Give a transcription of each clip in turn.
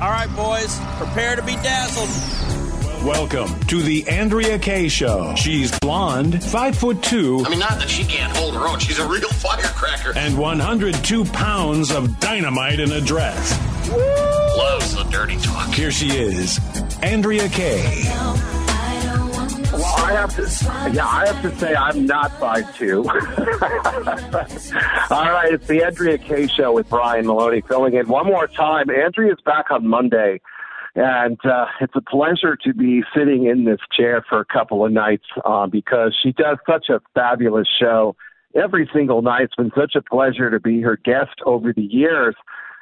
All right, boys, prepare to be dazzled. Welcome to the Andrea Kaye Show. She's blonde, five foot two. I mean, not that she can't hold her own. She's a real firecracker. And 102 pounds of dynamite in a dress. Woo! Loves the dirty talk. Here she is, Andrea Kaye. Well, I have to, yeah, I have to say I'm not five two. All right, it's the Andrea Kaye Show with Brian Maloney filling in one more time. Andrea's back on Monday, and uh, it's a pleasure to be sitting in this chair for a couple of nights uh, because she does such a fabulous show every single night. It's been such a pleasure to be her guest over the years.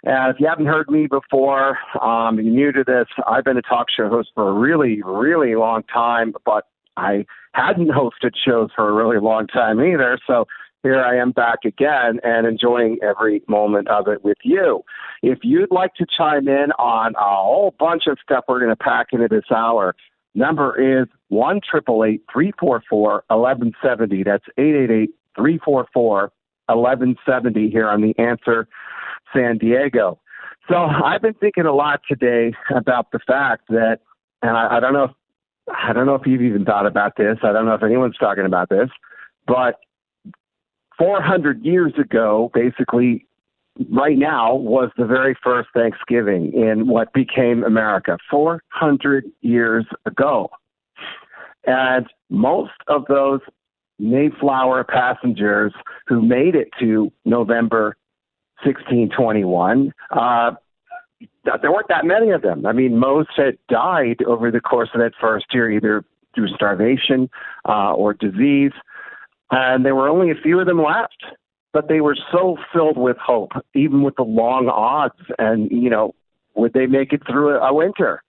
And if you haven't heard me before, um, you're new to this, I've been a talk show host for a really, really long time, but I hadn't hosted shows for a really long time either. So here I am back again and enjoying every moment of it with you. If you'd like to chime in on a whole bunch of stuff we're going to pack into this hour, number is one triple eight three four four eleven seventy. That's eight eight eight three four four eleven seventy here on the Answer San Diego. So I've been thinking a lot today about the fact that, and I, I don't know if I don't know if you've even thought about this. I don't know if anyone's talking about this, but 400 years ago, basically, right now was the very first Thanksgiving in what became America 400 years ago. And most of those Mayflower passengers who made it to November 1621 uh, there weren't that many of them. I mean, most had died over the course of that first year, either through starvation uh, or disease, and there were only a few of them left. But they were so filled with hope, even with the long odds, and you know, would they make it through a, a winter?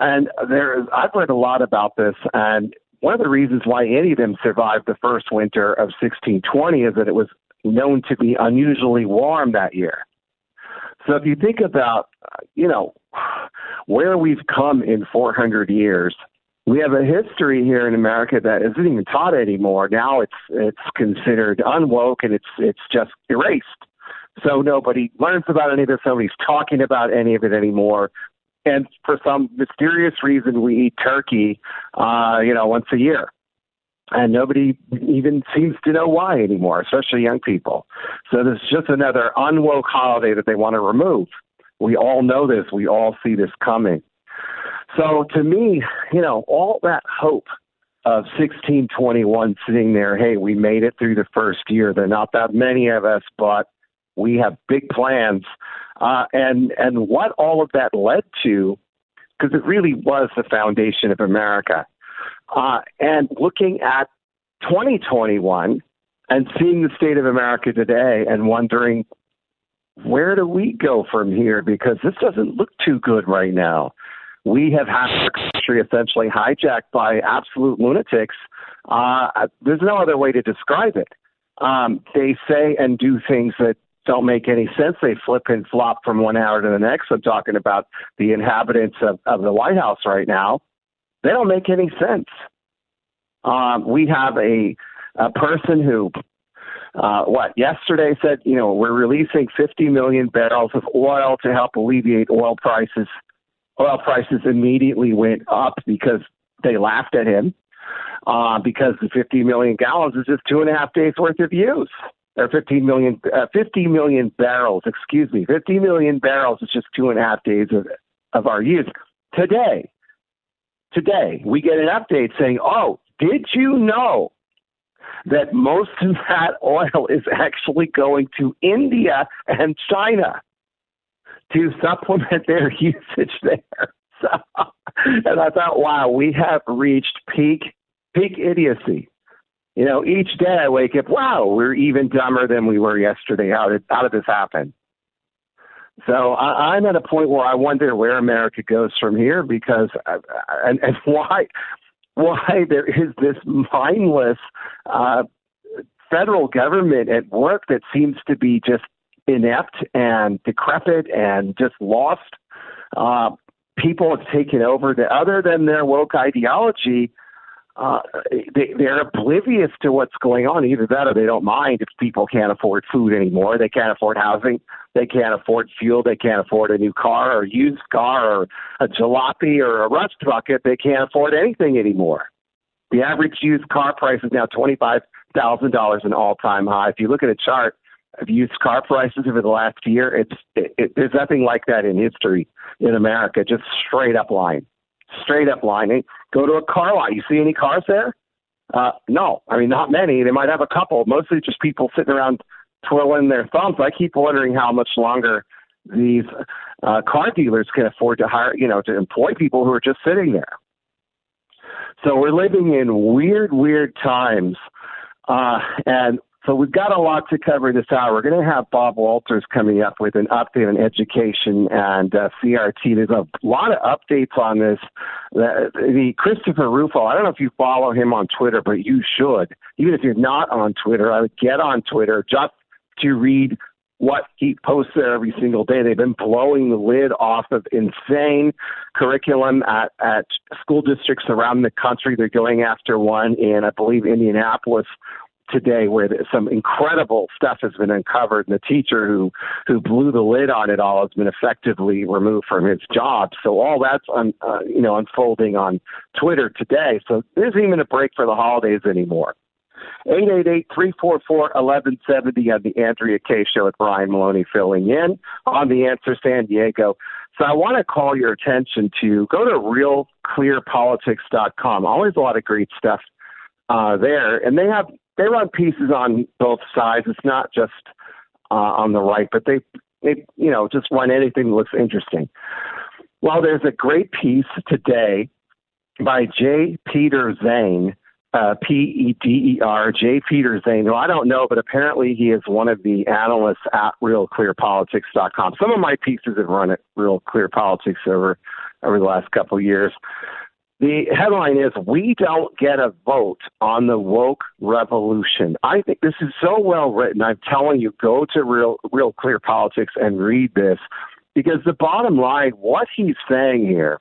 And there, I've read a lot about this, and one of the reasons why any of them survived the first winter of 1620 is that it was known to be unusually warm that year. So if you think about, you know, where we've come in 400 years, we have a history here in America that isn't even taught anymore. Now it's it's considered unwoke and it's it's just erased. So nobody learns about any of this. Nobody's talking about any of it anymore. And for some mysterious reason, we eat turkey, uh, you know, once a year and nobody even seems to know why anymore, especially young people. So this is just another unwoke holiday that they want to remove. We all know this. We all see this coming. So to me, you know, all that hope of 1621 sitting there, hey, we made it through the first year. There are not that many of us, but we have big plans. Uh, and and what all of that led to, because it really was the foundation of America uh, and looking at 2021 and seeing the state of America today and wondering where do we go from here? Because this doesn't look too good right now. We have had our country essentially hijacked by absolute lunatics. Uh, there's no other way to describe it. Um, they say and do things that don't make any sense. They flip and flop from one hour to the next. I'm talking about the inhabitants of, of the White House right now. They don't make any sense. Um, we have a, a person who, uh, what, yesterday said, you know, we're releasing 50 million barrels of oil to help alleviate oil prices. Oil prices immediately went up because they laughed at him uh, because the 50 million gallons is just two and a half days worth of use. Or 15 million, uh, 50 million barrels, excuse me, 50 million barrels is just two and a half days of, of our use. Today, today, we get an update saying, oh, did you know that most of that oil is actually going to India and China to supplement their usage there? So, and I thought, wow, we have reached peak peak idiocy. You know, each day I wake up, wow, we're even dumber than we were yesterday. How did how did this happen? So I, I'm at a point where I wonder where America goes from here because uh, and, and why why there is this mindless uh, federal government at work that seems to be just inept and decrepit and just lost. Uh, people have taken over that other than their woke ideology uh, they, they're oblivious to what's going on. Either that or they don't mind if people can't afford food anymore. They can't afford housing. They can't afford fuel. They can't afford a new car or a used car or a jalopy or a rust bucket. They can't afford anything anymore. The average used car price is now $25,000 an all time high. If you look at a chart of used car prices over the last year, it's, it, it, there's nothing like that in history in America, just straight up line straight up line. Go to a car lot. You see any cars there? Uh, no, I mean not many. They might have a couple. Mostly just people sitting around twirling their thumbs. I keep wondering how much longer these uh, car dealers can afford to hire, you know, to employ people who are just sitting there. So we're living in weird, weird times, uh, and so we've got a lot to cover this hour. We're going to have Bob Walters coming up with an update on education and uh, CRT. There's a lot of updates on this. The, the Christopher Rufo, I don't know if you follow him on Twitter, but you should. Even if you're not on Twitter, I would get on Twitter just to read what he posts there every single day. They've been blowing the lid off of insane curriculum at, at school districts around the country. They're going after one in, I believe, Indianapolis today where some incredible stuff has been uncovered and the teacher who who blew the lid on it all has been effectively removed from his job so all that's un, uh, you know unfolding on twitter today so there isn't even a break for the holidays anymore 888-344-1170 on the Andrea Kaye Show with Brian Maloney filling in on the Answer San Diego. So I want to call your attention to go to realclearpolitics.com. Always a lot of great stuff uh, there, and they have they run pieces on both sides. It's not just uh, on the right, but they they you know just run anything that looks interesting. Well, there's a great piece today by J. Peder Zane, uh, P E D E R, J. Peder Zane. Well, I don't know, but apparently he is one of the analysts at RealClearPolitics.com. Some of my pieces have run at Real Clear Politics over over the last couple of years. The headline is We Don't Get a Vote on the Woke Revolution. I think this is so well written. I'm telling you, go to Real, Real Clear Politics and read this because the bottom line, what he's saying here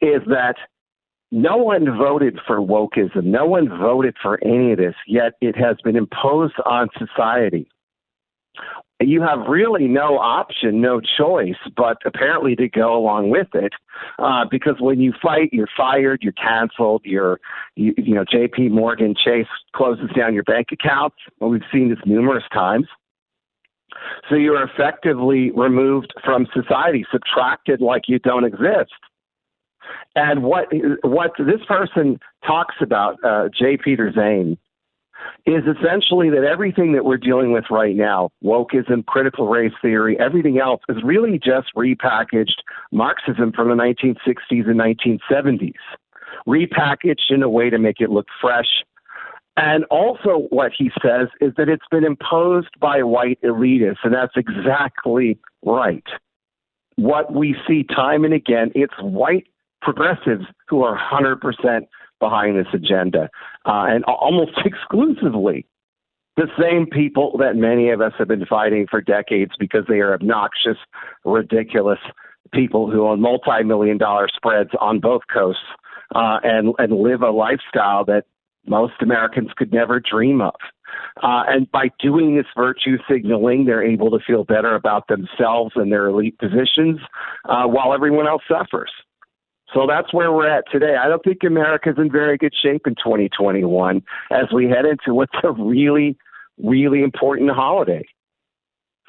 is that no one voted for wokeism. No one voted for any of this, yet it has been imposed on society you have really no option, no choice, but apparently to go along with it, uh, because when you fight, you're fired, you're canceled, you're, you, you know, J.P. Morgan Chase closes down your bank accounts. Well, we've seen this numerous times. So you're effectively removed from society, subtracted like you don't exist. And what what this person talks about, uh, J. Peder Zane, is essentially that everything that we're dealing with right now, wokeism, critical race theory, everything else, is really just repackaged Marxism from the 1960s and 1970s, repackaged in a way to make it look fresh. And also, what he says is that it's been imposed by white elitists, and that's exactly right. What we see time and again, it's white progressives who are 100% behind this agenda, uh, and almost exclusively the same people that many of us have been fighting for decades because they are obnoxious, ridiculous people who own multi-million dollar spreads on both coasts uh, and and live a lifestyle that most Americans could never dream of. Uh, and by doing this virtue signaling, they're able to feel better about themselves and their elite positions uh, while everyone else suffers. So that's where we're at today. I don't think America's in very good shape in 2021 as we head into what's a really, really important holiday.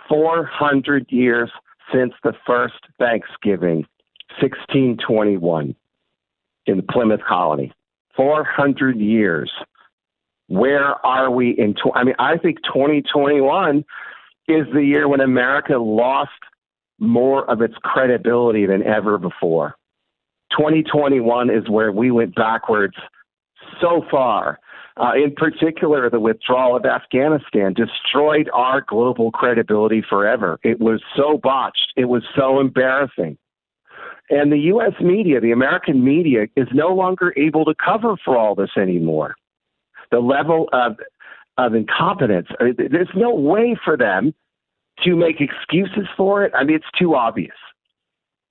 400 years since the first Thanksgiving, 1621, in the Plymouth colony. 400 years. Where are we in? Tw- I mean, I think 2021 is the year when America lost more of its credibility than ever before. 2021 is where we went backwards so far uh, in particular, the withdrawal of Afghanistan destroyed our global credibility forever. It was so botched. It was so embarrassing. And the U.S. media, the American media, is no longer able to cover for all this anymore. The level of, of incompetence, uh, there's no way for them to make excuses for it. I mean, it's too obvious.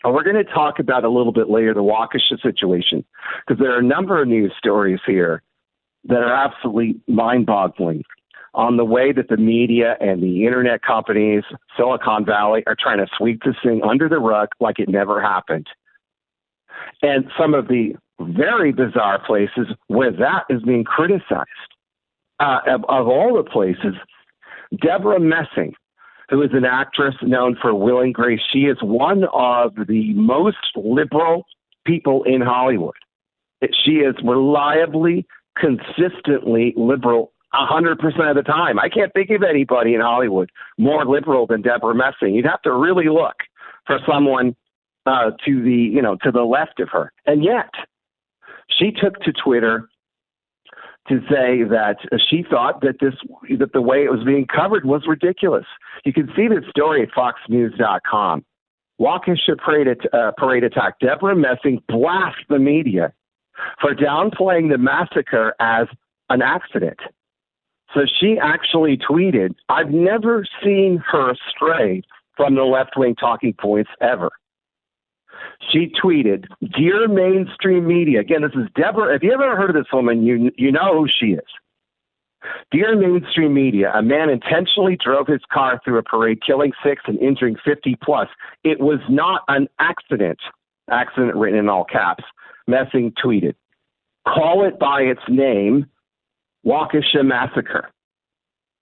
And we're going to talk about a little bit later the Waukesha situation because there are a number of news stories here that are absolutely mind boggling on the way that the media and the internet companies, Silicon Valley, are trying to sweep this thing under the rug like it never happened. And some of the very bizarre places where that is being criticized. Uh, of, of all the places, Debra Messing, who is an actress known for Will and Grace, she is one of the most liberal people in Hollywood. She is reliably consistently liberal 100% of the time. I can't think of anybody in Hollywood more liberal than Debra Messing. You'd have to really look for someone uh, to the, you know, to the left of her. And yet, she took to Twitter to say that she thought that this that the way it was being covered was ridiculous. You can see this story at FoxNews.com. Waukesha parade, uh, parade attack. Debra Messing blasts the media for downplaying the massacre as an accident. So she actually tweeted, I've never seen her stray from the left wing talking points ever. She tweeted, Dear mainstream media, again, this is Debra. If you ever heard of this woman, you, you know who she is. Dear mainstream media, a man intentionally drove his car through a parade, killing six and injuring 50 plus. It was not an accident. Accident written in all caps. Messing tweeted, call it by its name, Waukesha Massacre.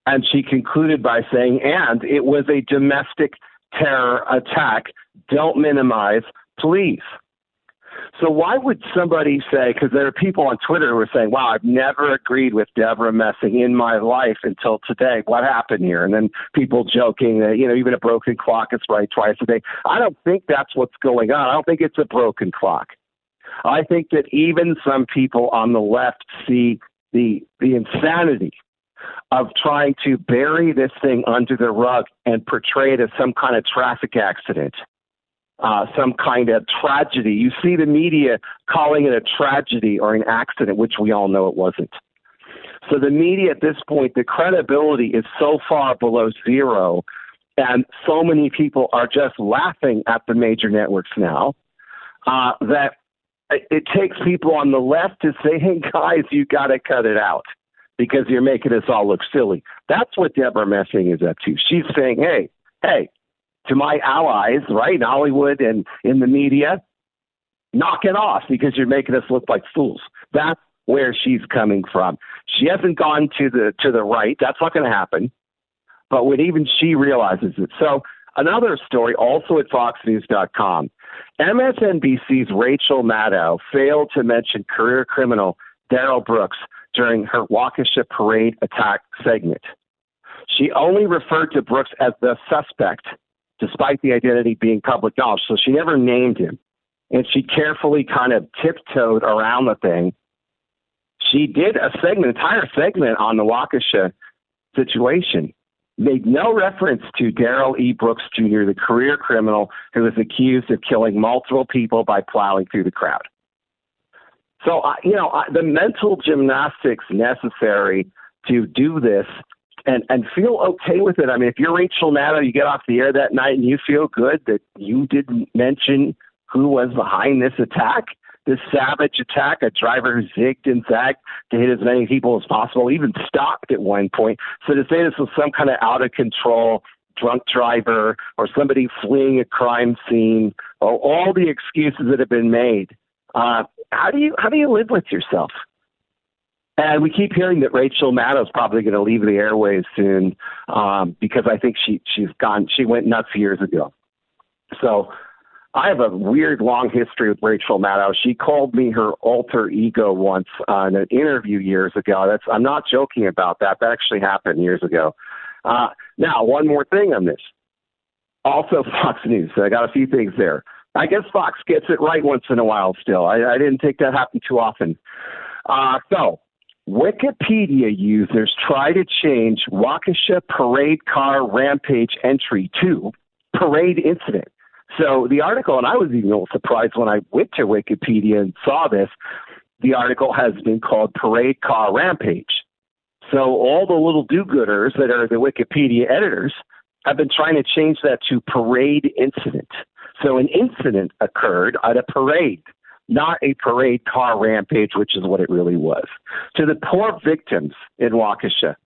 And she concluded by saying, and it was a domestic terror attack. Don't minimize, please. So why would somebody say? Because there are people on Twitter who are saying, "Wow, I've never agreed with Debra Messing in my life until today. What happened here?" And then people joking that you know even a broken clock is right twice a day. I don't think that's what's going on. I don't think it's a broken clock. I think that even some people on the left see the the insanity of trying to bury this thing under the rug and portray it as some kind of traffic accident, uh, some kind of tragedy. You see the media calling it a tragedy or an accident, which we all know it wasn't. So the media at this point, the credibility is so far below zero, and so many people are just laughing at the major networks now uh, that it takes people on the left to say, hey, guys, you got to cut it out because you're making us all look silly. That's what Debra Messing is up to. She's saying, hey, hey, to my allies, right, in Hollywood and in the media, knock it off because you're making us look like fools. That's where she's coming from. She hasn't gone to the to the right. That's not going to happen. But when even she realizes it. So another story also at FoxNews.com. MSNBC's Rachel Maddow failed to mention career criminal Darrell Brooks during her Waukesha parade attack segment. She only referred to Brooks as the suspect, despite the identity being public knowledge. So she never named him. And she carefully kind of tiptoed around the thing. She did a segment, entire segment on the Waukesha situation made no reference to Darrell E. Brooks Jr., the career criminal who was accused of killing multiple people by plowing through the crowd. So, you know, the mental gymnastics necessary to do this and, and feel okay with it. I mean, if you're Rachel Maddow, you get off the air that night and you feel good that you didn't mention who was behind this attack this savage attack, a driver who zigged and zagged to hit as many people as possible, even stopped at one point. So to say this was some kind of out of control drunk driver or somebody fleeing a crime scene, or all the excuses that have been made, uh, how do you how do you live with yourself? And we keep hearing that Rachel Maddow's probably going to leave the airways soon um, because I think she she's gone. She went nuts years ago. So I have a weird long history with Rachel Maddow. She called me her alter ego once uh, in an interview years ago. That's I'm not joking about that. That actually happened years ago. Uh, now, one more thing on this. Also, Fox News. I got a few things there. I guess Fox gets it right once in a while. Still, I, I didn't think that happened too often. Uh, so, Wikipedia users try to change Waukesha parade car rampage entry to parade incident. So the article, and I was even a little surprised when I went to Wikipedia and saw this. The article has been called Parade Car Rampage. So all the little do-gooders that are the Wikipedia editors have been trying to change that to parade incident. So an incident occurred at a parade, not a parade car rampage, which is what it really was. To the poor victims in Waukesha,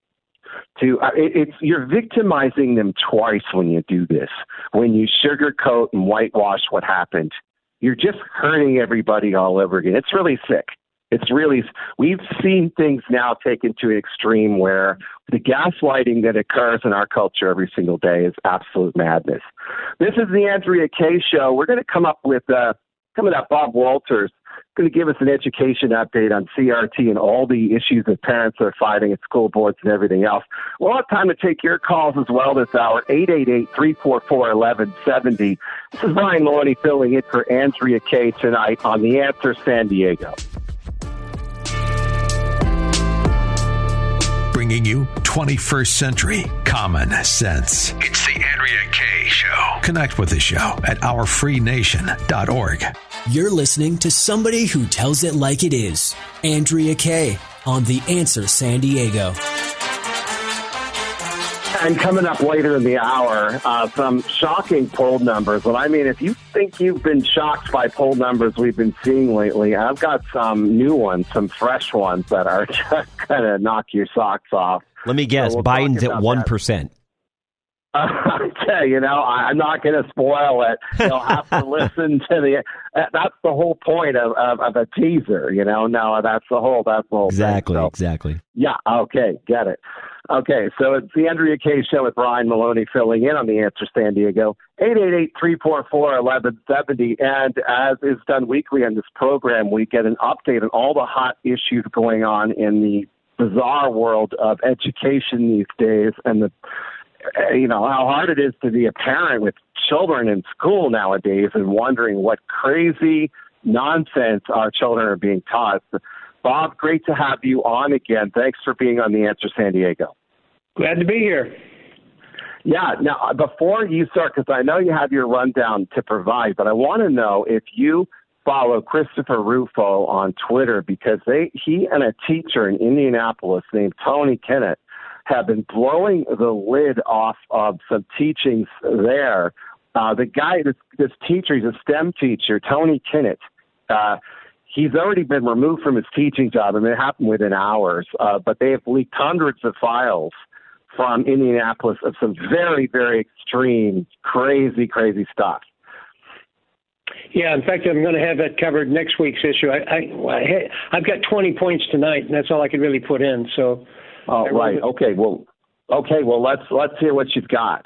to uh, it, it's you're victimizing them twice when you do this. When you sugarcoat and whitewash what happened, you're just hurting everybody all over again. It's really sick. It's really we've seen things now taken to an extreme where the gaslighting that occurs in our culture every single day is absolute madness. This is the Andrea Kaye show. We're going to come up with uh, coming up. Bob Walters going to give us an education update on CRT and all the issues that parents are fighting at school boards and everything else. We'll have time to take your calls as well this hour, 888-344-1170. This is Brian Maloney filling in for Andrea Kaye tonight on The Answer San Diego. Bringing you 21st century common sense. It's the Andrea Kaye Show. Connect with the show at ourfreenation.org. You're listening to somebody who tells it like it is. Andrea Kaye on The Answer San Diego. And coming up later in the hour, uh, some shocking poll numbers. And I mean, if you think you've been shocked by poll numbers we've been seeing lately, I've got some new ones, some fresh ones that are just going to knock your socks off. Let me guess, So we'll Biden's at 1%. okay, you know, I'm not going to spoil it. You'll have to listen to the. That's the whole point of, of, of a teaser, you know. No, that's the whole. That's the whole. Exactly, So, exactly. yeah. Okay. Get it. Okay. So it's the Andrea Kaye show with Brian Maloney filling in on the answer San Diego. 888-344-1170. And as is done weekly on this program, we get an update on all the hot issues going on in the bizarre world of education these days and the you know how hard it is to be a parent with children in school nowadays and wondering what crazy nonsense our children are being taught. Bob, great to have you on again. Thanks for being on the Answer San Diego. Glad to be here. Yeah. Now, uh, before you start, because I know you have your rundown to provide, but I want to know if you follow Christopher Rufo on Twitter because they he and a teacher in Indianapolis named Tony Kinnett have been blowing the lid off of some teachings there. Uh, the guy, this, this teacher, he's a STEM teacher, Tony Kinnett. Uh, he's already been removed from his teaching job. and it happened within hours, uh, but they have leaked hundreds of files from Indianapolis of some very, very extreme, crazy, crazy stuff. Yeah, in fact, I'm going to have that covered next week's issue. I, I, I I've got 20 points tonight, and that's all I could really put in. So, Oh, right. Okay. Well, okay. Well, let's let's hear what you've got.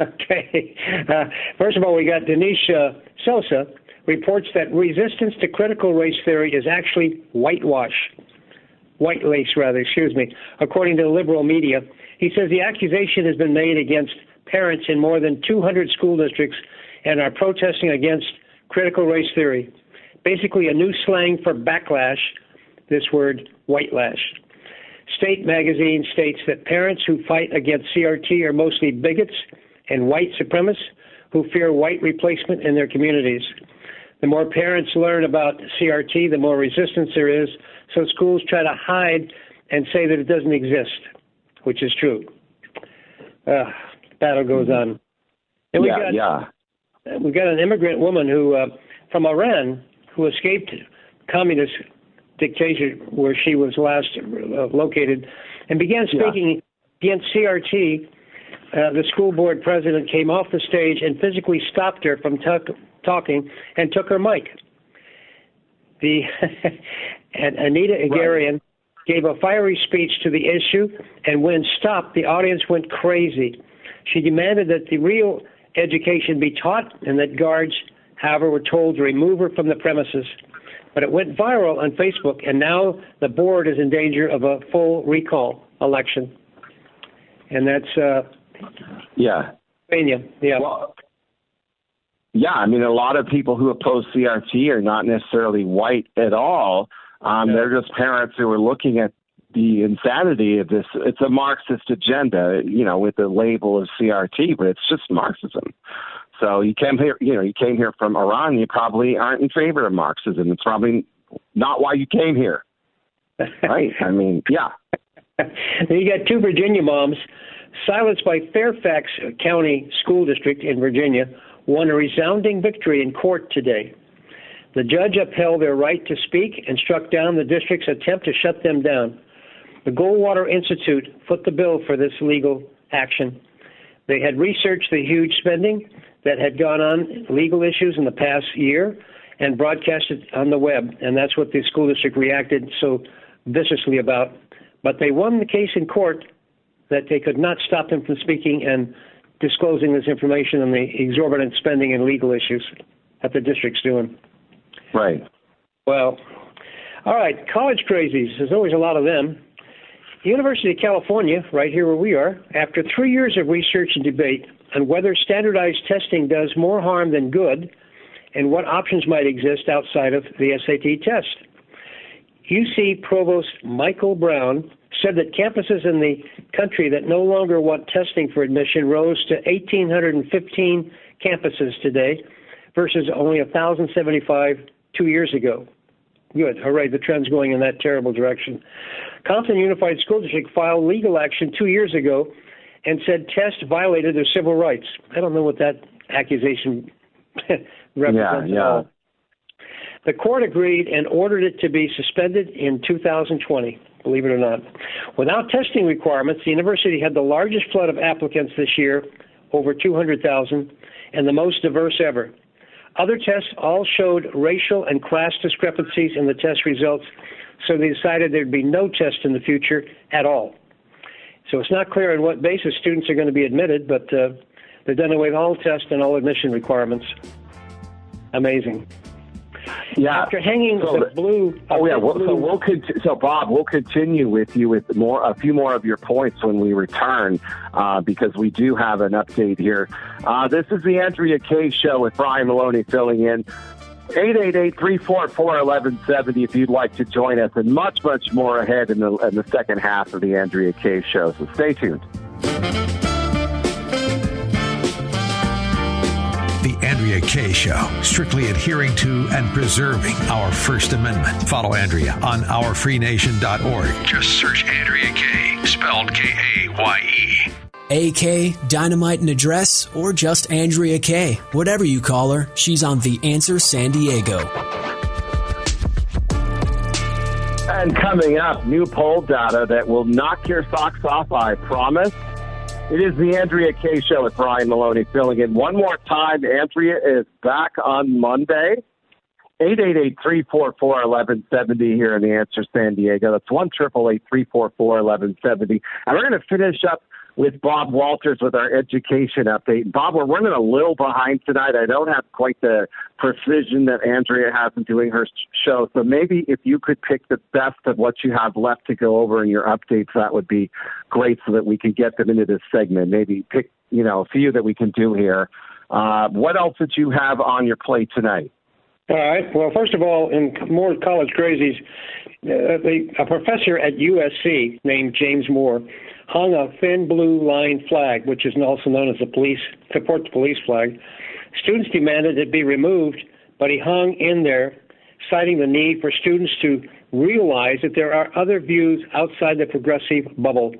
okay. Uh, first of all, we got Denise uh, Sosa reports that resistance to critical race theory is actually whitewash, white lace rather. Excuse me. According to the liberal media, he says the accusation has been made against parents in more than 200 school districts and are protesting against critical race theory. Basically, a new slang for backlash. This word, whitelash. Slate magazine states that parents who fight against CRT are mostly bigots and white supremacists who fear white replacement in their communities. The more parents learn about CRT, the more resistance there is, so schools try to hide and say that it doesn't exist, which is true. Uh, battle goes on. And we yeah. got, yeah. we got an immigrant woman who uh, from Iran who escaped communist dictatorship where she was last uh, located and began Yeah. speaking against CRT. Uh, the school board president came off the stage and physically stopped her from tuck talking and took her mic. The and Anita Agarian gave a fiery speech to the issue, and when stopped, the audience went crazy. She demanded that the real education be taught and that guards, however, were told to remove her from the premises. But it went viral on Facebook, and now the board is in danger of a full recall election. And that's uh, Yeah. Pennsylvania. Yeah. Well, yeah, I mean, a lot of people who oppose CRT are not necessarily white at all. Um, They're just parents who are looking at the insanity of this. It's a Marxist agenda, you know, with the label of CRT, but it's just Marxism. So you came here, you know, you came here from Iran. You probably aren't in favor of Marxism. It's probably not why you came here, right? I mean, yeah. you got two Virginia moms silenced by Fairfax County School District in Virginia won a resounding victory in court today. The judge upheld their right to speak and struck down the district's attempt to shut them down. The Goldwater Institute foot the bill for this legal action. They had researched the huge spending that had gone on, legal issues in the past year, and broadcast it on the web. And that's what the school district reacted so viciously about. But they won the case in court that they could not stop them from speaking and disclosing this information on the exorbitant spending and legal issues that the district's doing. Right. Well, all right, college crazies. There's always a lot of them. The University of California, right here where we are, after three years of research and debate on whether standardized testing does more harm than good and what options might exist outside of the SAT test. UC Provost Michael Brown said that campuses in the country that no longer want testing for admission rose to 1,815 campuses today versus only 1,075 two years ago. Good. Hooray, the trend's going in that terrible direction. Compton Unified School District filed legal action two years ago and said tests violated their civil rights. I don't know what that accusation represents yeah, yeah. at all. The court agreed and ordered it to be suspended in 2020, believe it or not. Without testing requirements, the university had the largest flood of applicants this year, over 200,000, and the most diverse ever. Other tests all showed racial and class discrepancies in the test results, so they decided there'd be no test in the future at all. So it's not clear on what basis students are going to be admitted, but uh, they've done away with all tests and all admission requirements. Amazing. Yeah. After hanging so the blue. Oh yeah. blue, so we'll con- so Bob, we'll continue with you with more a few more of your points when we return uh, because we do have an update here. Uh, this is the Andrea Kaye show with Brian Maloney filling in. 888-344-1170 if you'd like to join us and much, much more ahead in the, in the second half of the Andrea Kaye show. So stay tuned. The Andrea Kaye Show, strictly adhering to and preserving our First Amendment. Follow Andrea on ourfreenation.org. Just search Andrea Kaye, spelled K A Y E. AK, Dynamite and Address, or just Andrea K. Whatever you call her, she's on The Answer San Diego. And coming up, new poll data that will knock your socks off, I promise. It is the Andrea Kaye Show with Brian Maloney filling in one more time. Andrea is back on Monday. 888-344-1170 here in the Answer San Diego. That's one triple eight three four four eleven seventy. And we're going to finish up with Bob Walters with our education update. Bob, we're running a little behind tonight. I don't have quite the precision that Andrea has in doing her show. So maybe if you could pick the best of what you have left to go over in your updates, that would be great so that we can get them into this segment. Maybe pick, you know, a few that we can do here. Uh, what else did you have on your plate tonight? All right. Well, first of all, in more college crazies, uh, a professor at USC named James Moore hung a thin blue line flag, which is also known as the police support the police flag. Students demanded it be removed, but he hung in there, citing the need for students to realize that there are other views outside the progressive bubble.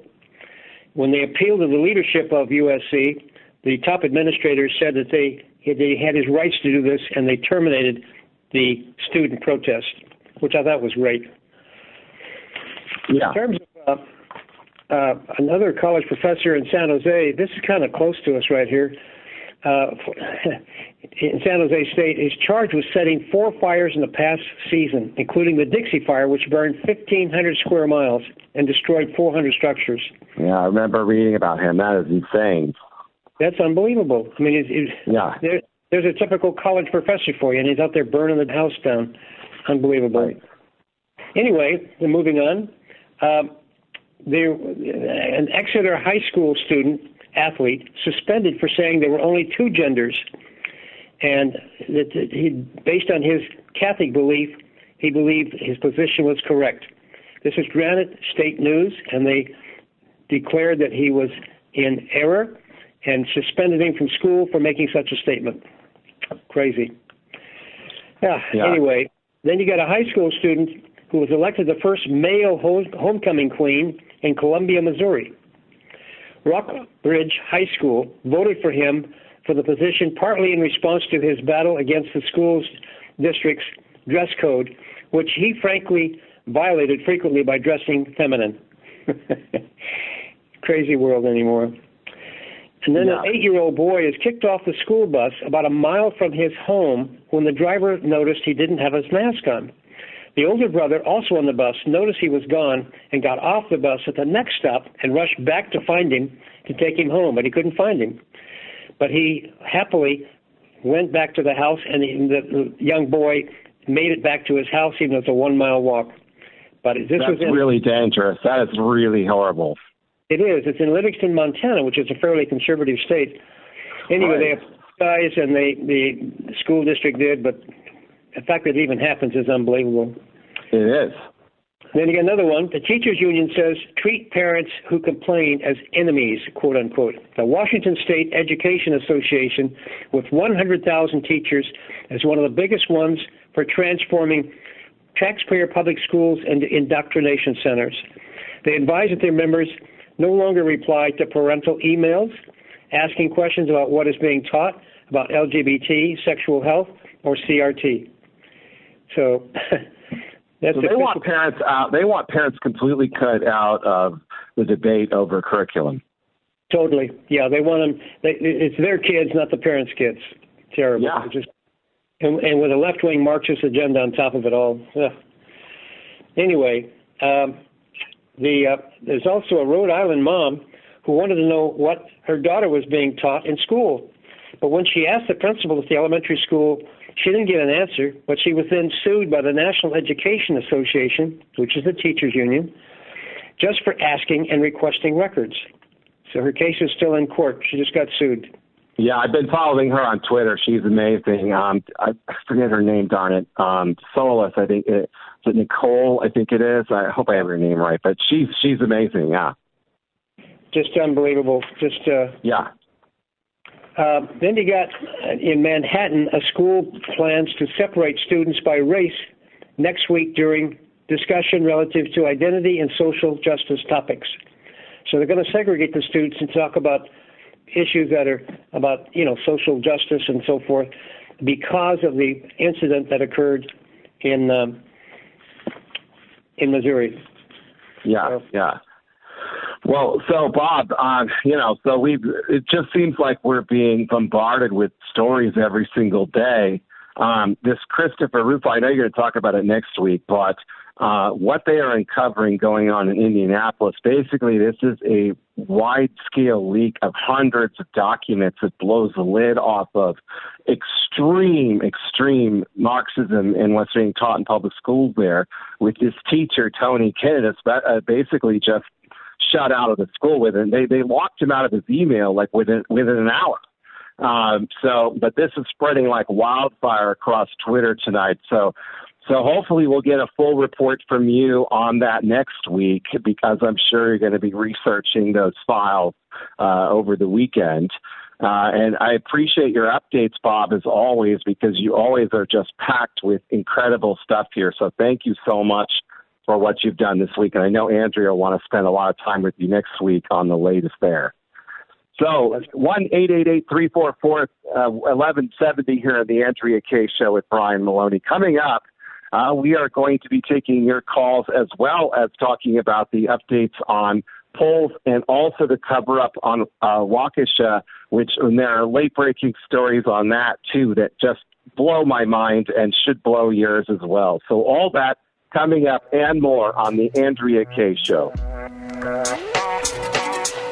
When they appealed to the leadership of USC, the top administrators said that they they had his rights to do this, and they terminated the student protest, which I thought was great. Yeah. In terms of uh, uh, another college professor in San Jose, this is kind of close to us right here. Uh, in San Jose State, is charged with setting four fires in the past season, including the Dixie Fire, which burned 1,500 square miles and destroyed 400 structures. Yeah, I remember reading about him. That is insane. That's unbelievable. I mean, it, it, yeah. There, there's a typical college professor for you, and he's out there burning the house down. Unbelievable. Right. Anyway, moving on. Um, there, an Exeter High School student athlete suspended for saying there were only two genders, and that he, based on his Catholic belief, he believed his position was correct. This is Granite State News, and they declared that he was in error and suspended him from school for making such a statement. Crazy. Yeah, Yeah. Anyway, then you got a high school student who was elected the first male ho- homecoming queen in Columbia, Missouri. Rockbridge High School voted for him for the position partly in response to his battle against the school's district's dress code, which he frankly violated frequently by dressing feminine. Crazy world anymore. And then Yeah. an eight year old boy is kicked off the school bus about a mile from his home when the driver noticed he didn't have his mask on. The older brother, also on the bus, noticed he was gone and got off the bus at the next stop and rushed back to find him to take him home, but he couldn't find him. But he happily went back to the house, and the, the young boy made it back to his house, even though it's a one mile walk. But this That's was in, really dangerous. That is really horrible. It is. It's in Livingston, Montana, which is a fairly conservative state. Anyway, they apologized, and they the school district did, but the fact that it even happens is unbelievable. It is. Then you got another one. The teachers union says treat parents who complain as enemies, quote unquote. The Washington State Education Association, with 100,000 teachers, is one of the biggest ones for transforming taxpayer public schools into indoctrination centers. They advise that their members no longer reply to parental emails asking questions about what is being taught about LGBT, sexual health, or CRT. So that's So they want parents out. They want parents completely cut out of the debate over curriculum. Totally. Yeah, they want them. They, it's their kids, not the parents' kids. Terrible. Yeah. Just and, and with a left-wing Marxist agenda on top of it all. Ugh. Anyway, um, the uh, there's also a Rhode Island mom who wanted to know what her daughter was being taught in school, but when she asked the principal at the elementary school, she didn't get an answer. But she was then sued by the National Education Association, which is the teachers union, just for asking and requesting records. So her case is still in court. She just got sued. Yeah, I've been following her on Twitter. She's amazing. Um, I forget her name. Darn it. Um, I think. It, it Nicole? I think it is. I hope I have her name right. But she's she's amazing. Yeah. Just unbelievable. Just uh, Yeah. uh, then you got uh, in Manhattan a school plans to separate students by race next week during discussion relative to identity and social justice topics. So they're going to segregate the students and talk about issues that are about you know social justice and so forth because of the incident that occurred in um, in Missouri. Yeah, yeah. Well, so Bob, um, you know, so we it just seems like we're being bombarded with stories every single day. Um, this Christopher Rufo, I know you're going to talk about it next week, but uh, what they are uncovering going on in Indianapolis, basically, this is a wide scale leak of hundreds of documents that blows the lid off of extreme, extreme Marxism and what's being taught in public schools there, with this teacher, Tony Kennedy, uh, basically just shut out of the school with it. They they locked him out of his email like within within an hour. Um, so, but this is spreading like wildfire across Twitter tonight. So, so hopefully we'll get a full report from you on that next week because I'm sure you're going to be researching those files uh, over the weekend. Uh, and I appreciate your updates, Bob, as always, because you always are just packed with incredible stuff here. So thank you so much for what you've done this week. And I know Andrea will want to spend a lot of time with you next week on the latest there. So one eight eight eight three four four uh, eleven seventy here on the Andrea Kaye Show with Brian Maloney. Coming up, uh, we are going to be taking your calls as well as talking about the updates on polls and also the cover up on uh, Waukesha, which and there are late breaking stories on that too that just blow my mind and should blow yours as well. So all that coming up and more on the Andrea Kaye Show.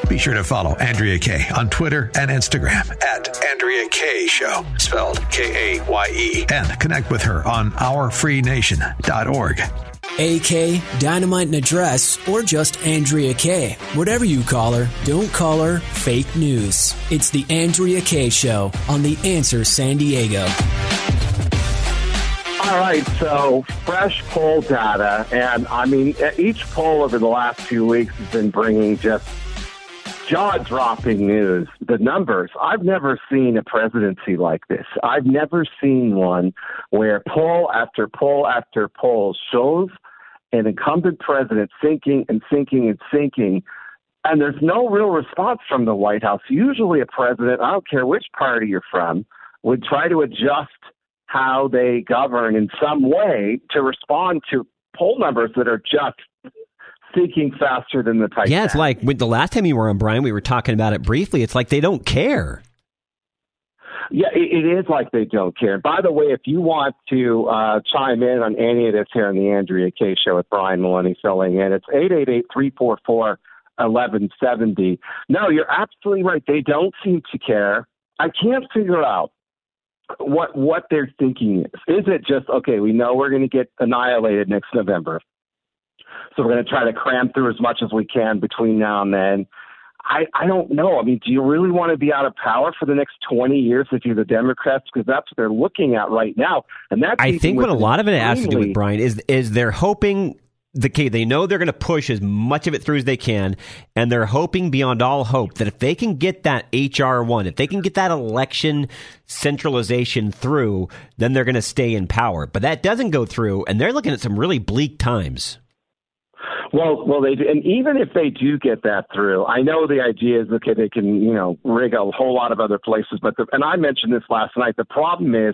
Be sure to follow Andrea Kaye on Twitter and Instagram at Andrea Kaye Show, spelled K A Y E, and connect with her on ourfreenation.org. AK, Dynamite and Address, or just Andrea K. Whatever you call her, don't call her fake news. It's the Andrea Kaye Show on The Answer San Diego. All right, so fresh poll data, and I mean, each poll over the last few weeks has been bringing just jaw dropping news. The numbers, I've never seen a presidency like this. I've never seen one where poll after poll after poll shows an incumbent president sinking and sinking and sinking. And there's no real response from the White House. Usually, a president, I don't care which party you're from, would try to adjust how they govern in some way to respond to poll numbers that are just sinking faster than the Titanic. Yeah, it's like the last time you were on, Brian, we were talking about it briefly. It's like they don't care. Yeah, it, it is like they don't care. By the way, if you want to uh, chime in on any of this here on the Andrea Kaye Show with Brian Maloney filling in, it's eight eight eight three four four eleven seventy. No, you're absolutely right. They don't seem to care. I can't figure out what what they're thinking is. Is it just okay? We know we're going to get annihilated next November, so we're going to try to cram through as much as we can between now and then. I, I don't know. I mean, do you really want to be out of power for the next 20 years if you're the Democrats? Because that's what they're looking at right now. And that's I think what a lot of it has to do with Brian is is they're hoping the key. They know they're going to push as much of it through as they can, and they're hoping beyond all hope that if they can get that HR one, if they can get that election centralization through, then they're going to stay in power. But that doesn't go through, and they're looking at some really bleak times. Well, well, they do. and even if they do get that through, I know the idea is okay. They can, you know, rig a whole lot of other places, but the, and I mentioned this last night. The problem is,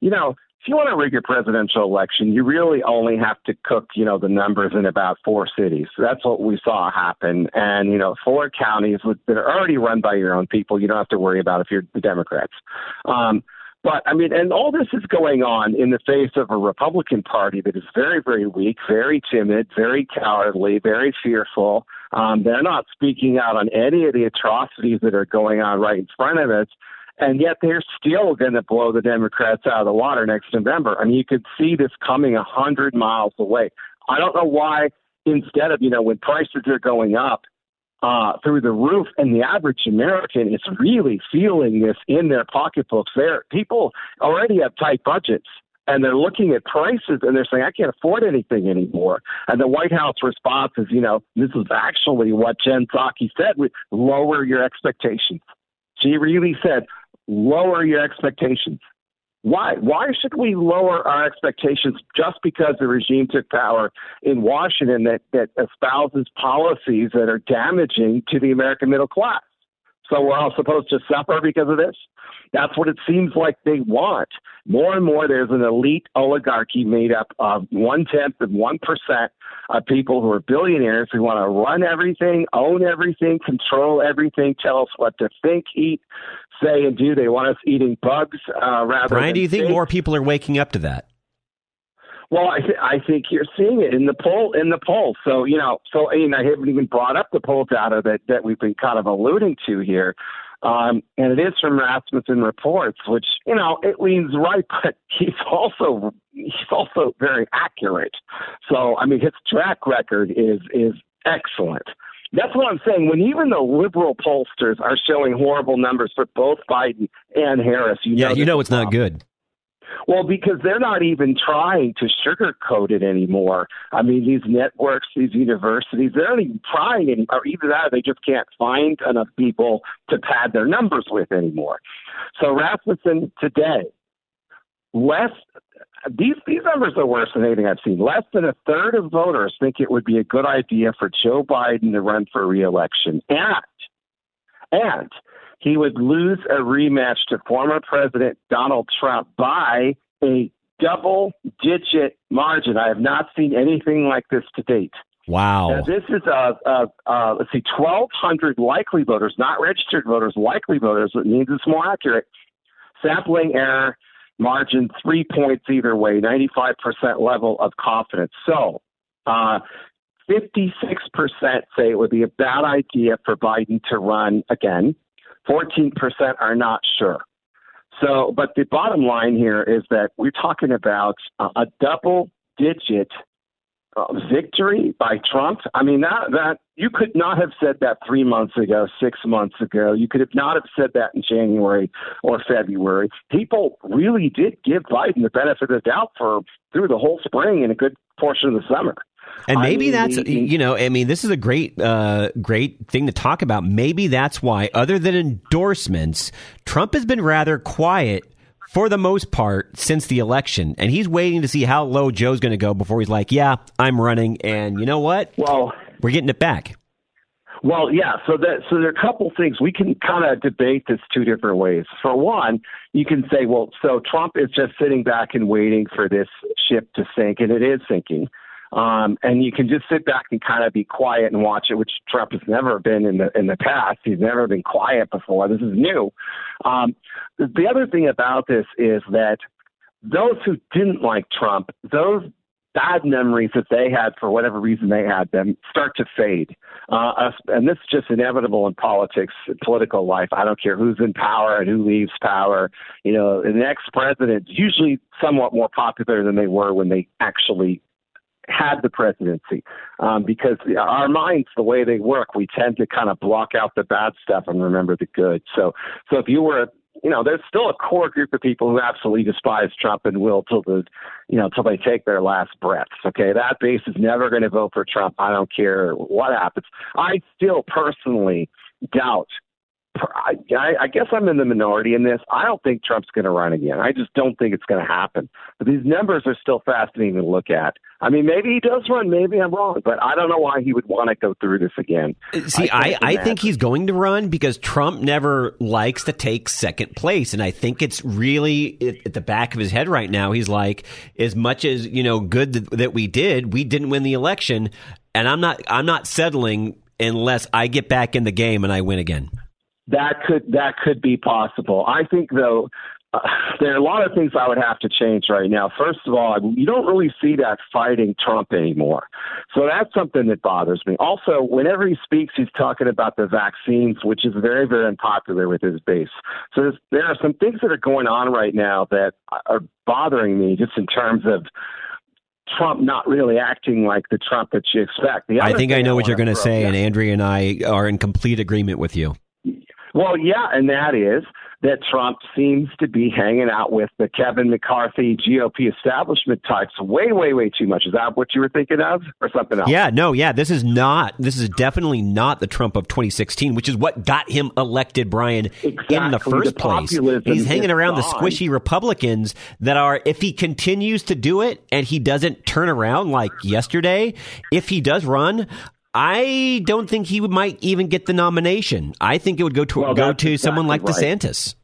you know, if you want to rig a presidential election, you really only have to cook, you know, the numbers in about four cities. That's what we saw happen. And, you know, four counties that are already run by your own people, you don't have to worry about if you're the Democrats. Um, but I mean, and all this is going on in the face of a Republican Party that is very, very weak, very timid, very cowardly, very fearful. Um, they're not speaking out on any of the atrocities that are going on right in front of us and yet they're still going to blow the Democrats out of the water next November. I mean, you could see this coming a hundred miles away. I don't know why instead of you know when prices are going up uh, through the roof, and the average American is really feeling this in their pocketbooks. There, people already have tight budgets. And they're looking at prices and they're saying, I can't afford anything anymore. And the White House response is, you know, this is actually what Jen Psaki said, lower your expectations. She really said, lower your expectations. Why? Why should we lower our expectations just because the regime took power in Washington that, that espouses policies that are damaging to the American middle class? So we're all supposed to suffer because of this? That's what it seems like they want. More and more, there's an elite oligarchy made up of one tenth of one percent of people who are billionaires who want to run everything, own everything, control everything, tell us what to think, eat, say, and do. They want us eating bugs uh, rather. Brian, do you think steak. more people are waking up to that? Well, I, th- I think you're seeing it in the poll in the poll. So you know, so I mean, I haven't even brought up the poll data that that we've been kind of alluding to here. Um, and it is from Rasmussen Reports, which you know it leans right, but he's also he's also very accurate. So I mean, his track record is is excellent. That's what I'm saying. When even the liberal pollsters are showing horrible numbers for both Biden and Harris, you yeah, know you know it's not good. Well, because they're not even trying to sugarcoat it anymore. I mean, these networks, these universities, they're not even trying any, or either that or they just can't find enough people to pad their numbers with anymore. So Rasmussen today, less these these numbers are worse than anything I've seen. Less than a third of voters think it would be a good idea for Joe Biden to run for reelection, and and he would lose a rematch to former President Donald Trump by a double digit margin. I have not seen anything like this to date. Wow. Now, this is a, a, a let's see, 1,200 likely voters, not registered voters, likely voters. It means it's more accurate. Sampling error margin three points either way, 95% level of confidence. So, uh, 56% say it would be a bad idea for Biden to run again. 14% are not sure. So, but the bottom line here is that we're talking about a double digit uh, victory by Trump. I mean that that you could not have said that three months ago, six months ago. You could have not have said that in January or February. People really did give Biden the benefit of the doubt for through the whole spring and a good portion of the summer. And maybe I mean, that's you know, I mean, this is a great, uh, great thing to talk about. Maybe that's why, other than endorsements, Trump has been rather quiet for the most part since the election, and he's waiting to see how low Joe's going to go before he's like, "Yeah, I'm running," and you know what? Well, we're getting it back. Well, yeah. So that so there are a couple things we can kind of debate this two different ways. For one, you can say, well, so Trump is just sitting back and waiting for this ship to sink, and it is sinking. Um, and you can just sit back and kind of be quiet and watch it, which Trump has never been in the in the past. He's never been quiet before. This is new. Um, the other thing about this is that those who didn't like Trump, those bad memories that they had for whatever reason they had them start to fade. Uh, and this is just inevitable in politics, in political life. I don't care who's in power and who leaves power. You know, the next president usually somewhat more popular than they were when they actually had the presidency um, because our minds, the way they work, we tend to kind of block out the bad stuff and remember the good. So, so if you were, you know, there's still a core group of people who absolutely despise Trump and will till the, you know, till they take their last breaths. Okay, that base is never going to vote for Trump. I don't care what happens. I still personally doubt I, I guess I'm in the minority in this. I don't think Trump's going to run again. I just don't think it's going to happen. But these numbers are still fascinating to look at. I mean, maybe he does run. Maybe I'm wrong, but I don't know why he would want to go through this again. Uh, see, I, I, I think he's going to run because Trump never likes to take second place, and I think it's really at the back of his head right now. He's like, as much as you know, good that, that we did, we didn't win the election, and I'm not, I'm not settling unless I get back in the game and I win again. That could that could be possible. I think though uh, there are a lot of things I would have to change right now. First of all, you don't really see that fighting Trump anymore. So that's something that bothers me. Also, whenever he speaks, he's talking about the vaccines, which is very, very unpopular with his base. So there are some things that are going on right now that are bothering me just in terms of Trump not really acting like the Trump that you expect. I think I know I what you're going to say, yeah. and Andrea and I are in complete agreement with you. Well, yeah, and that is that Trump seems to be hanging out with the Kevin McCarthy GOP establishment types way, way, way too much. Is that what you were thinking of, or something else? Yeah, no, yeah. This is not. This is definitely not the Trump of 2016, which is what got him elected, Brian, exactly. in the first the place. He's hanging around gone. the squishy Republicans that are, if he continues to do it and he doesn't turn around like yesterday, if he does run, I don't think he might even get the nomination. I think it would go to well, go to exactly someone like right. DeSantis.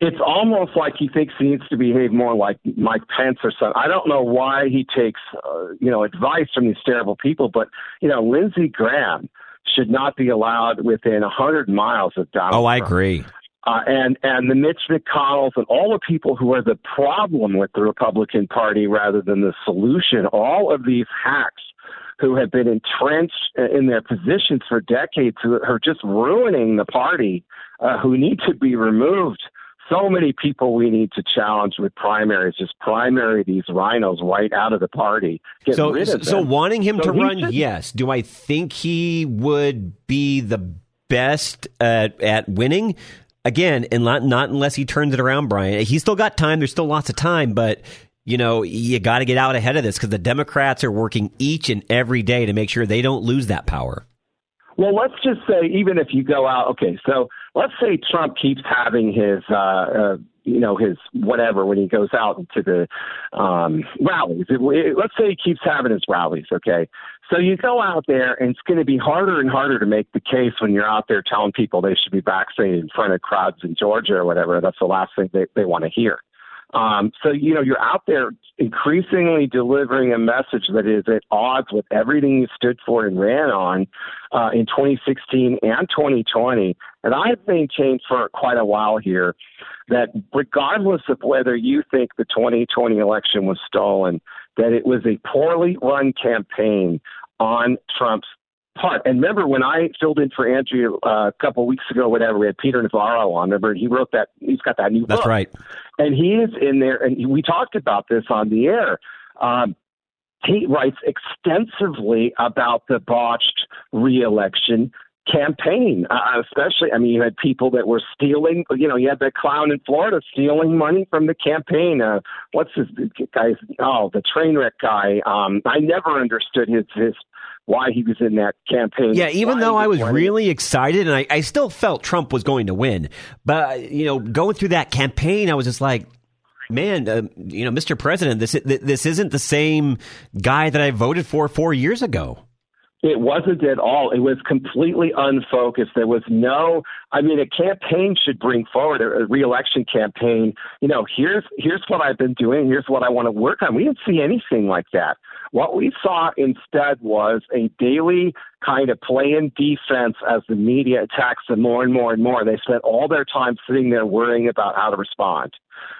It's almost like he thinks he needs to behave more like Mike Pence or something. I don't know why he takes, uh, you know, advice from these terrible people, but you know, Lindsey Graham should not be allowed within a hundred miles of Donald. Oh, I agree. Uh, and and the Mitch McConnells and all the people who are the problem with the Republican Party rather than the solution. All of these hacks who have been entrenched in their positions for decades, who are just ruining the party, uh, who need to be removed. So many people we need to challenge with primaries. Just primary these RINOs right out of the party. Get so, rid of so wanting him so to run, should, yes. Do I think he would be the best at, at winning? Again, and not, not unless he turns it around, Brian. He's still got time. There's still lots of time, but you know, you got to get out ahead of this because the Democrats are working each and every day to make sure they don't lose that power. Well, let's just say, even if you go out, okay, so let's say Trump keeps having his, uh, uh, you know, his whatever when he goes out to the um, rallies. It, it, let's say he keeps having his rallies, okay? So you go out there, and it's going to be harder and harder to make the case when you're out there telling people they should be vaccinated in front of crowds in Georgia or whatever. That's the last thing they, they want to hear. Um, so, you know, you're out there increasingly delivering a message that is at odds with everything you stood for and ran on uh, in 2016 and 2020. And I've maintained for quite a while here that regardless of whether you think the 2020 election was stolen, that it was a poorly run campaign on Trump's part. And remember when I filled in for Andrea uh, a couple of weeks ago, whatever, we had Peter Navarro on. Remember, he wrote that, he's got that new book. That's right. And he is in there, and we talked about this on the air. Um, he writes extensively about the botched reelection campaign, uh, especially. I mean, you had people that were stealing. You know, you had that clown in Florida stealing money from the campaign. Uh, what's his guy's? Oh, the train wreck guy. Um, I never understood his his why he was in that campaign. Yeah, even though I was really excited and I, I still felt Trump was going to win, but you know, going through that campaign, I was just like. Man, uh, you know, Mr. President, this this isn't the same guy that I voted for four years ago. It wasn't at all. It was completely unfocused. There was no. I mean, a campaign should bring forward a, a reelection campaign. You know, here's here's what I've been doing. Here's what I want to work on. We didn't see anything like that. What we saw instead was a daily kind of playing defense as the media attacks them more and more and more. They spent all their time sitting there worrying about how to respond.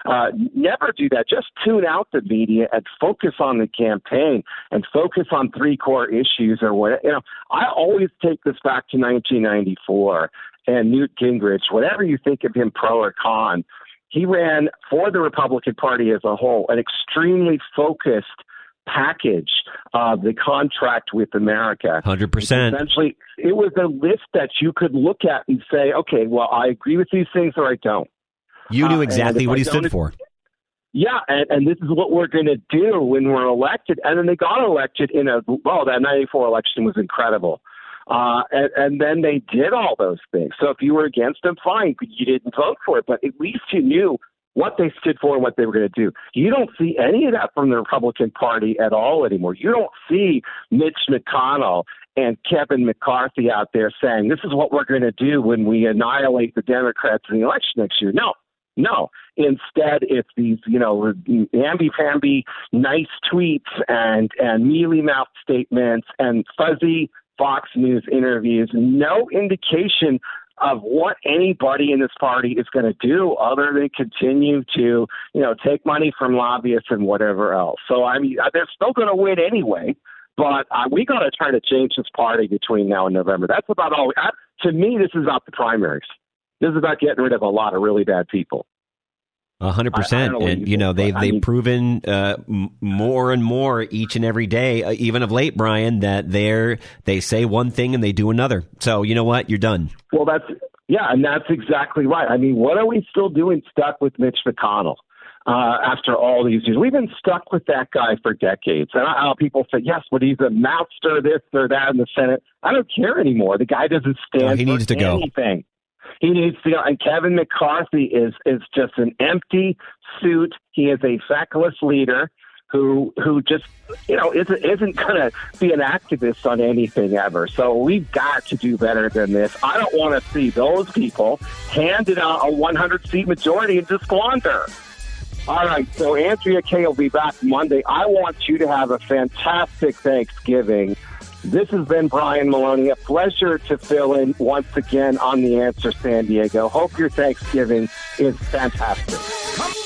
Uh, never do that. Just tune out the media and focus on the campaign and focus on three core issues or what. You know, I always take this back to 1994 and Newt Gingrich. Whatever you think of him, pro or con, he ran for the Republican Party as a whole, an extremely focused package of the contract with America. 100%. Essentially, it was a list that you could look at and say, okay, well, I agree with these things or I don't. You knew Uh, exactly and what if he stood for. Yeah, and, and this is what we're going to do when we're elected. And then they got elected in a well, that '94 election was incredible. Uh, and, and then they did all those things. So if you were against them, fine, you didn't vote for it. But at least you knew what they stood for and what they were going to do. You don't see any of that from the Republican Party at all anymore. You don't see Mitch McConnell and Kevin McCarthy out there saying, this is what we're going to do when we annihilate the Democrats in the election next year. No, no. Instead, it's these, you know, namby-pamby, nice tweets and and mealy-mouthed statements and fuzzy Fox News interviews. No indication of what anybody in this party is going to do other than continue to, you know, take money from lobbyists and whatever else. So I mean, they're still going to win anyway. But uh, we got to try to change this party between now and November. That's about all. I, to me, this is about the primaries. This is about getting rid of a lot of really bad people. A hundred percent, don't know what and you know think, they've I they've mean- proven uh, more and more each and every day, uh, even of late, Brian, that they're they say one thing and they do another. So you know what, you're done. Well, that's yeah, and that's exactly right. I mean, what are we still doing stuck with Mitch McConnell uh, after all these years? We've been stuck with that guy for decades. And I, uh, people say, yes, but he's a mouthster, this or that in the Senate. I don't care anymore. The guy doesn't stand. No, he for needs to go. He needs to go. And Kevin McCarthy is is just an empty suit. He is a feckless leader who who just you know isn't isn't going to be an activist on anything ever. So we've got to do better than this. I don't want to see those people handed out a 100 seat majority and just squander. All right, so Andrea Kaye will be back Monday. I want you to have a fantastic Thanksgiving. This has been Brian Maloney. A pleasure to fill in once again on The Answer San Diego. Hope your Thanksgiving is fantastic.